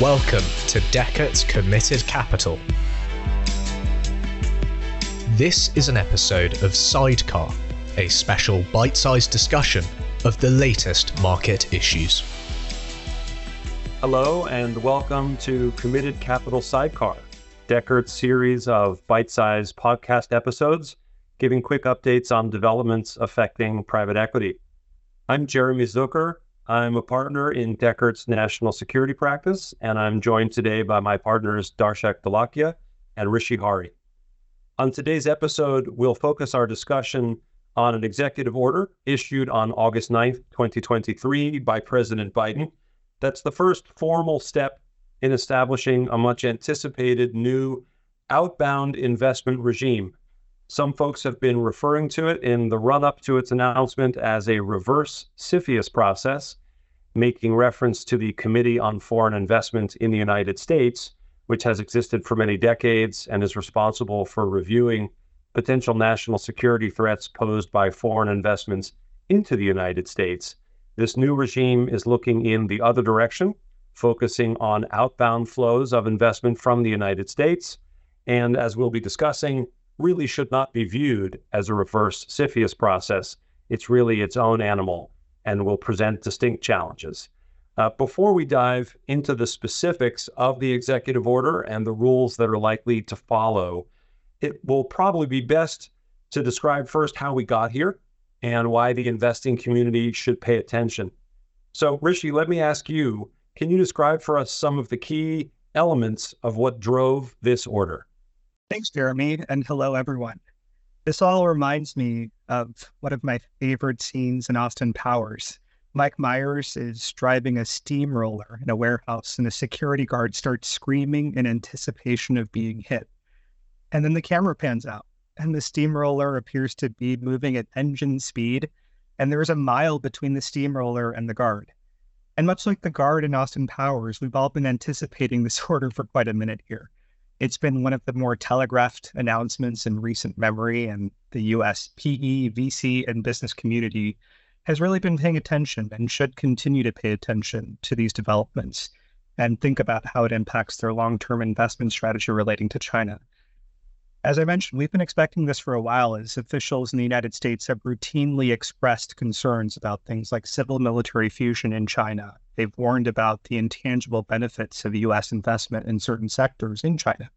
Welcome to Dechert's Committed Capital. This is an episode of Sidecar, a special bite sized discussion of the latest market issues. Hello, and welcome to Committed Capital Sidecar, Dechert's series of bite sized podcast episodes giving quick updates on developments affecting private equity. I'm Jeremy Zucker. I'm a partner in Dechert's national security practice, and I'm joined today by my partners Darshak Dholakia and Rishi Hari. On today's episode, we'll focus our discussion on an executive order issued on August 9th, 2023 by President Biden. That's the first formal step in establishing a much anticipated new outbound investment regime some folks have been referring to it in the run up to its announcement as a reverse CFIUS process, making reference to the Committee on Foreign Investment in the United States, which has existed for many decades and is responsible for reviewing potential national security threats posed by foreign investments into the United States. This new regime is looking in the other direction, focusing on outbound flows of investment from the United States. And as we'll be discussing, really should not be viewed as a reverse CFIUS process. It's really its own animal and will present distinct challenges. Uh, before we dive into the specifics of the executive order and the rules that are likely to follow, it will probably be best to describe first how we got here and why the investing community should pay attention. So, Rishi, let me ask you can you describe for us some of the key elements of what drove this order? Thanks, Jeremy, and hello, everyone. This all reminds me of one of my favorite scenes in Austin Powers. Mike Myers is driving a steamroller in a warehouse, and a security guard starts screaming in anticipation of being hit. And then the camera pans out, and the steamroller appears to be moving at engine speed, and there is a mile between the steamroller and the guard. And much like the guard in Austin Powers, we've all been anticipating this order for quite a minute here. It's been one of the more telegraphed announcements in recent memory, and the US PE, VC, and business community has really been paying attention and should continue to pay attention to these developments and think about how it impacts their long term investment strategy relating to China. As I mentioned, we've been expecting this for a while as officials in the United States have routinely expressed concerns about things like civil military fusion in China. They've warned about the intangible benefits of US investment in certain sectors in China.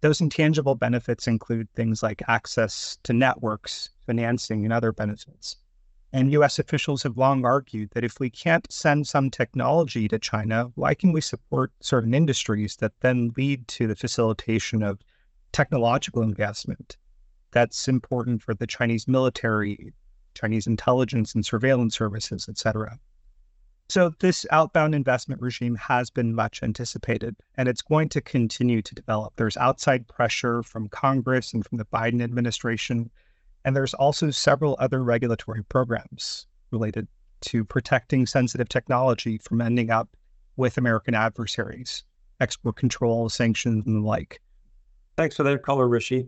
Those intangible benefits include things like access to networks, financing, and other benefits. And US officials have long argued that if we can't send some technology to China, why can we support certain industries that then lead to the facilitation of technological investment that's important for the Chinese military, Chinese intelligence and surveillance services, et cetera. So, this outbound investment regime has been much anticipated, and it's going to continue to develop. There's outside pressure from Congress and from the Biden administration, and there's also several other regulatory programs related to protecting sensitive technology from ending up with American adversaries, export control, sanctions, and the like. Thanks for that color, Rishi.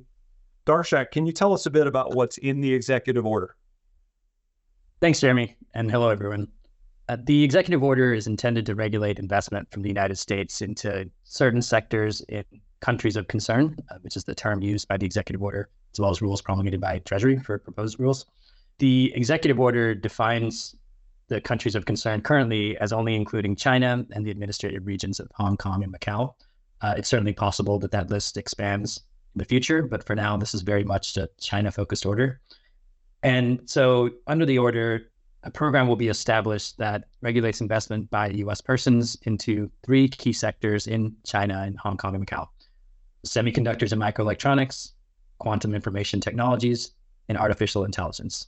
Darshak, can you tell us a bit about what's in the executive order? Thanks, Jeremy, and hello, everyone. Uh, the executive order is intended to regulate investment from the United States into certain sectors in countries of concern, uh, which is the term used by the executive order, as well as rules promulgated by Treasury for proposed rules. The executive order defines the countries of concern currently as only including China and the administrative regions of Hong Kong and Macau. Uh, it's certainly possible that that list expands in the future, but for now, this is very much a China focused order. And so, under the order, a program will be established that regulates investment by US persons into three key sectors in China and Hong Kong and Macau semiconductors and microelectronics, quantum information technologies, and artificial intelligence.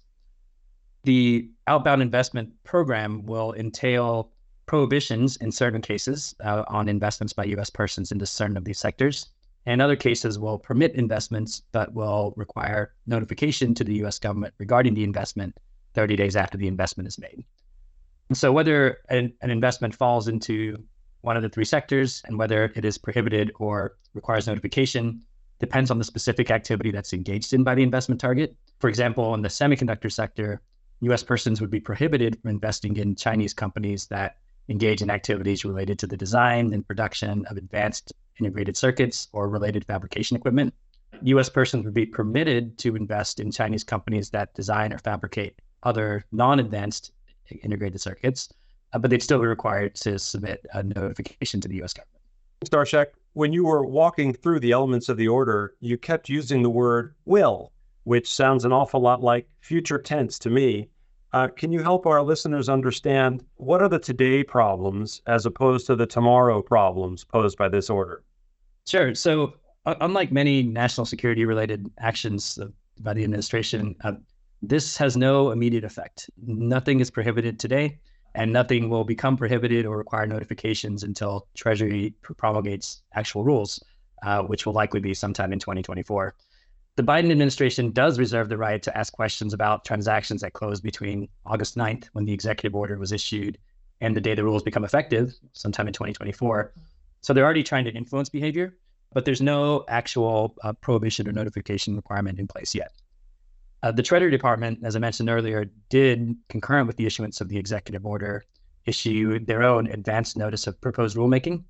The outbound investment program will entail prohibitions in certain cases uh, on investments by U.S. persons into certain of these sectors. And other cases will permit investments but will require notification to the U.S. government regarding the investment 30 days after the investment is made. So, whether an, an investment falls into one of the three sectors and whether it is prohibited or requires notification depends on the specific activity that's engaged in by the investment target. For example, in the semiconductor sector, US persons would be prohibited from investing in Chinese companies that engage in activities related to the design and production of advanced integrated circuits or related fabrication equipment. US persons would be permitted to invest in Chinese companies that design or fabricate other non advanced integrated circuits, uh, but they'd still be required to submit a notification to the US government. Darshak, when you were walking through the elements of the order, you kept using the word will, which sounds an awful lot like future tense to me. Uh, can you help our listeners understand what are the today problems as opposed to the tomorrow problems posed by this order? Sure. So, uh, unlike many national security related actions by the administration, uh, this has no immediate effect. Nothing is prohibited today, and nothing will become prohibited or require notifications until Treasury promulgates actual rules, uh, which will likely be sometime in 2024 the Biden administration does reserve the right to ask questions about transactions that close between August 9th, when the executive order was issued, and the day the rules become effective, sometime in 2024. So they're already trying to influence behavior, but there's no actual uh, prohibition or notification requirement in place yet. Uh, the Treasury Department, as I mentioned earlier, did, concurrent with the issuance of the executive order, issue their own advance notice of proposed rulemaking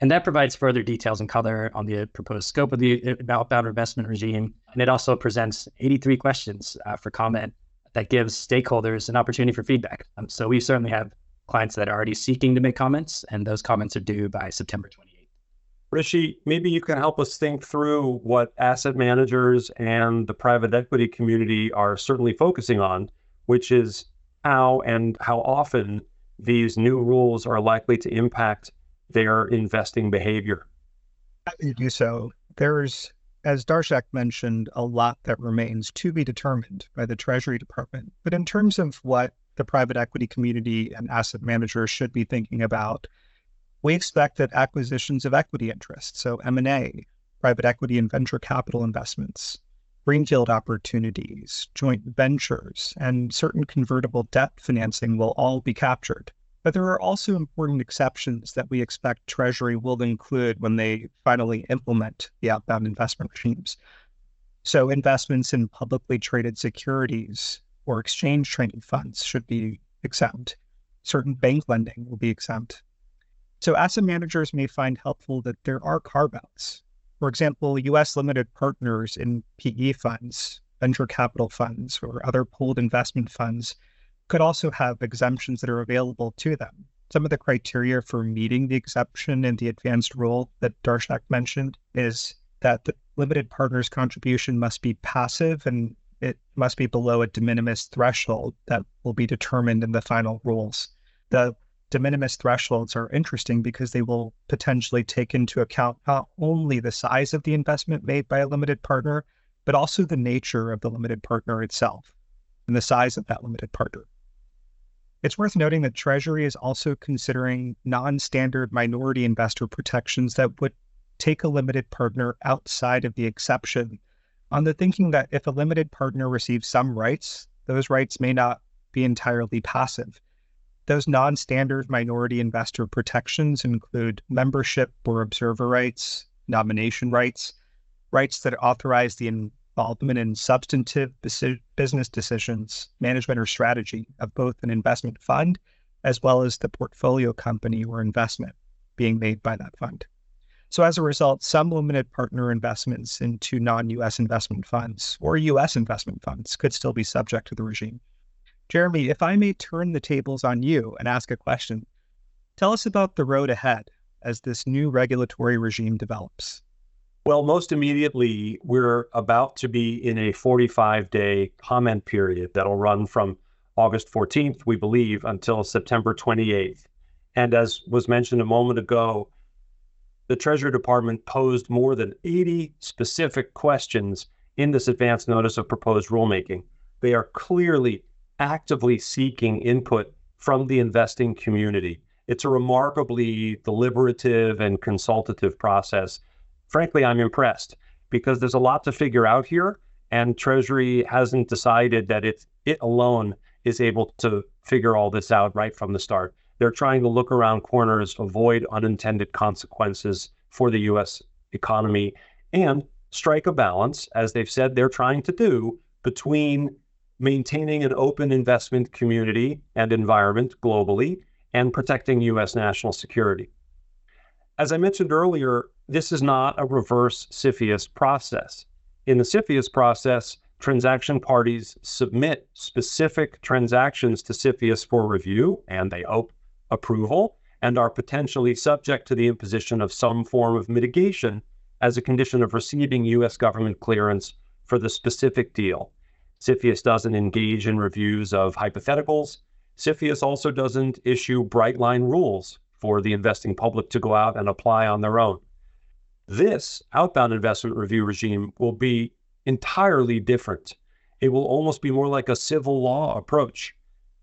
and that provides further details and color on the proposed scope of the outbound investment regime. And it also presents 83 questions uh, for comment that gives stakeholders an opportunity for feedback. Um, so we certainly have clients that are already seeking to make comments, and those comments are due by September 28th. Rishi, maybe you can help us think through what asset managers and the private equity community are certainly focusing on, which is how and how often these new rules are likely to impact their investing behavior? You do so. There's, as Darshak mentioned, a lot that remains to be determined by the Treasury Department. But in terms of what the private equity community and asset managers should be thinking about, we expect that acquisitions of equity interests, so M&A, private equity and venture capital investments, greenfield opportunities, joint ventures, and certain convertible debt financing will all be captured. But there are also important exceptions that we expect Treasury will include when they finally implement the outbound investment regimes. So, investments in publicly traded securities or exchange traded funds should be exempt. Certain bank lending will be exempt. So, asset managers may find helpful that there are carve outs. For example, US limited partners in PE funds, venture capital funds, or other pooled investment funds could also have exemptions that are available to them. Some of the criteria for meeting the exception in the advanced rule that Darshak mentioned is that the limited partner's contribution must be passive and it must be below a de minimis threshold that will be determined in the final rules. The de minimis thresholds are interesting because they will potentially take into account not only the size of the investment made by a limited partner, but also the nature of the limited partner itself and the size of that limited partner. It's worth noting that Treasury is also considering non standard minority investor protections that would take a limited partner outside of the exception on the thinking that if a limited partner receives some rights, those rights may not be entirely passive. Those non standard minority investor protections include membership or observer rights, nomination rights, rights that authorize the involvement in substantive business decisions, management, or strategy of both an investment fund as well as the portfolio company or investment being made by that fund. So, as a result, some limited partner investments into non US investment funds or US investment funds could still be subject to the regime. Jeremy, if I may turn the tables on you and ask a question, tell us about the road ahead as this new regulatory regime develops. Well, most immediately, we're about to be in a 45 day comment period that'll run from August 14th, we believe, until September 28th. And as was mentioned a moment ago, the Treasury Department posed more than 80 specific questions in this advance notice of proposed rulemaking. They are clearly actively seeking input from the investing community. It's a remarkably deliberative and consultative process frankly, I'm impressed because there's a lot to figure out here, and Treasury hasn't decided that it it alone is able to figure all this out right from the start. They're trying to look around corners, avoid unintended consequences for the U.S. economy, and strike a balance, as they've said they're trying to do, between maintaining an open investment community and environment globally and protecting U.S. national security. As I mentioned earlier, this is not a reverse CFIUS process. In the CFIUS process, transaction parties submit specific transactions to CFIUS for review, and they hope approval, and are potentially subject to the imposition of some form of mitigation as a condition of receiving U.S. government clearance for the specific deal. CFIUS doesn't engage in reviews of hypotheticals. CFIUS also doesn't issue bright line rules for the investing public to go out and apply on their own. This outbound investment review regime will be entirely different. It will almost be more like a civil law approach.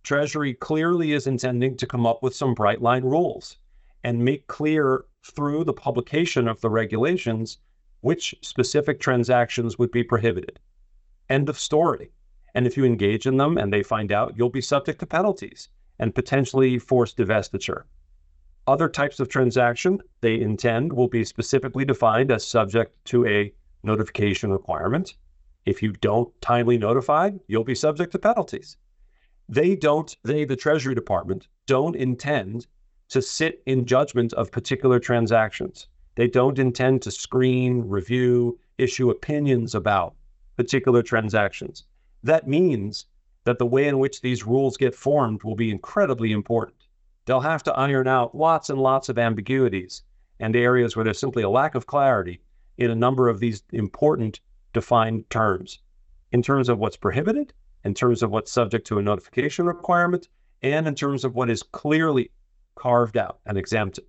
Treasury clearly is intending to come up with some bright line rules and make clear through the publication of the regulations which specific transactions would be prohibited. End of story. And if you engage in them and they find out, you'll be subject to penalties and potentially forced divestiture. Other types of transaction they intend will be specifically defined as subject to a notification requirement. If you don't timely notify, you'll be subject to penalties. They don't, they, the Treasury Department, don't intend to sit in judgment of particular transactions. They don't intend to screen, review, issue opinions about particular transactions. That means that the way in which these rules get formed will be incredibly important. They'll have to iron out lots and lots of ambiguities and areas where there's simply a lack of clarity in a number of these important defined terms in terms of what's prohibited, in terms of what's subject to a notification requirement, and in terms of what is clearly carved out and exempted.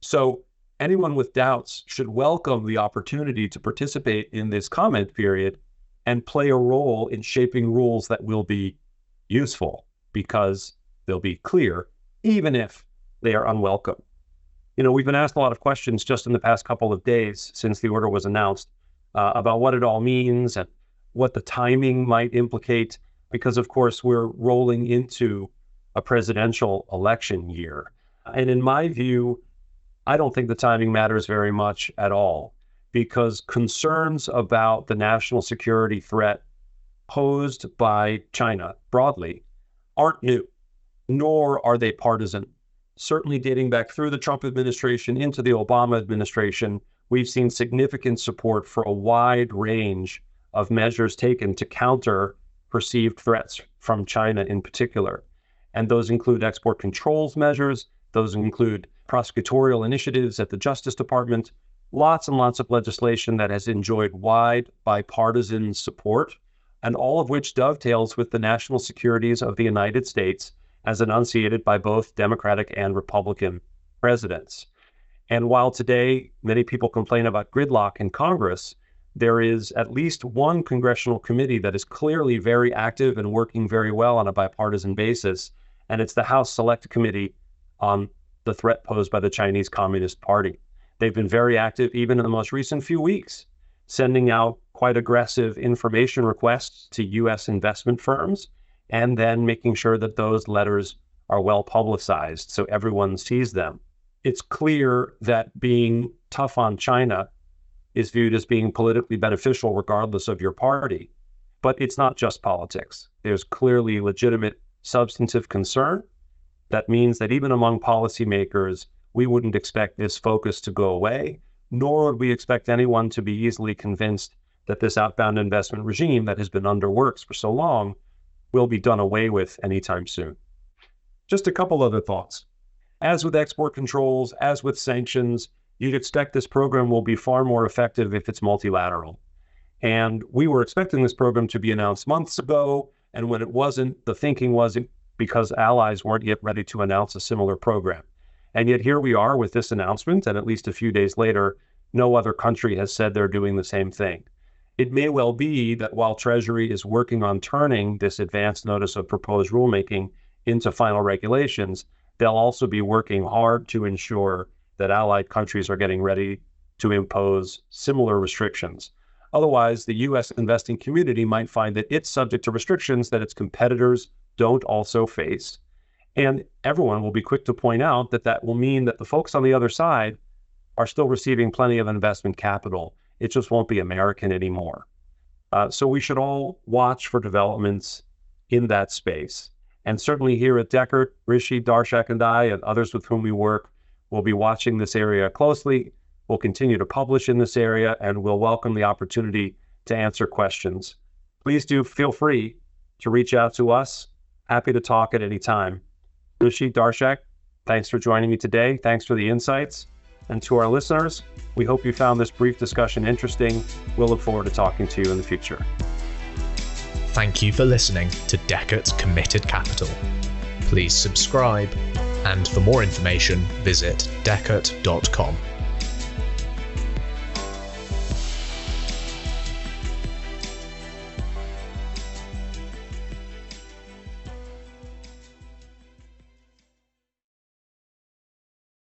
So anyone with doubts should welcome the opportunity to participate in this comment period and play a role in shaping rules that will be useful because they'll be clear, even if they are unwelcome. You know, we've been asked a lot of questions just in the past couple of days since the order was announced uh, about what it all means and what the timing might implicate, because of course we're rolling into a presidential election year. And in my view, I don't think the timing matters very much at all because concerns about the national security threat posed by China broadly aren't new, nor are they partisan. Certainly dating back through the Trump administration into the Obama administration, we've seen significant support for a wide range of measures taken to counter perceived threats from China in particular. And those include export controls measures, those include prosecutorial initiatives at the Justice Department, lots and lots of legislation that has enjoyed wide bipartisan support, and all of which dovetails with the national securities of the United States as enunciated by both Democratic and Republican presidents. And while today many people complain about gridlock in Congress, there is at least one congressional committee that is clearly very active and working very well on a bipartisan basis, and it's the House Select Committee on the threat posed by the Chinese Communist Party. They've been very active even in the most recent few weeks, sending out quite aggressive information requests to U.S. investment firms and then making sure that those letters are well publicized so everyone sees them. It's clear that being tough on China is viewed as being politically beneficial regardless of your party. But it's not just politics. There's clearly legitimate substantive concern. That means that even among policymakers, we wouldn't expect this focus to go away, nor would we expect anyone to be easily convinced that this outbound investment regime that has been under works for so long will be done away with anytime soon. Just a couple other thoughts. As with export controls, as with sanctions, you'd expect this program will be far more effective if it's multilateral. And we were expecting this program to be announced months ago. And when it wasn't, the thinking was because allies weren't yet ready to announce a similar program. And yet here we are with this announcement, and at least a few days later, no other country has said they're doing the same thing. It may well be that while Treasury is working on turning this advanced notice of proposed rulemaking into final regulations, they'll also be working hard to ensure that allied countries are getting ready to impose similar restrictions. Otherwise, the US investing community might find that it's subject to restrictions that its competitors don't also face and everyone will be quick to point out that that will mean that the folks on the other side are still receiving plenty of investment capital. It just won't be American anymore. Uh, so we should all watch for developments in that space. And certainly here at Dechert, Rishi, Darshak, and I, and others with whom we work, will be watching this area closely. We'll continue to publish in this area, and we'll welcome the opportunity to answer questions. Please do feel free to reach out to us. Happy to talk at any time. Rishi, Darshak, thanks for joining me today. Thanks for the insights. And to our listeners, we hope you found this brief discussion interesting. We'll look forward to talking to you in the future. Thank you for listening to Dechert's Committed Capital. Please subscribe, and for more information, visit dechert.com.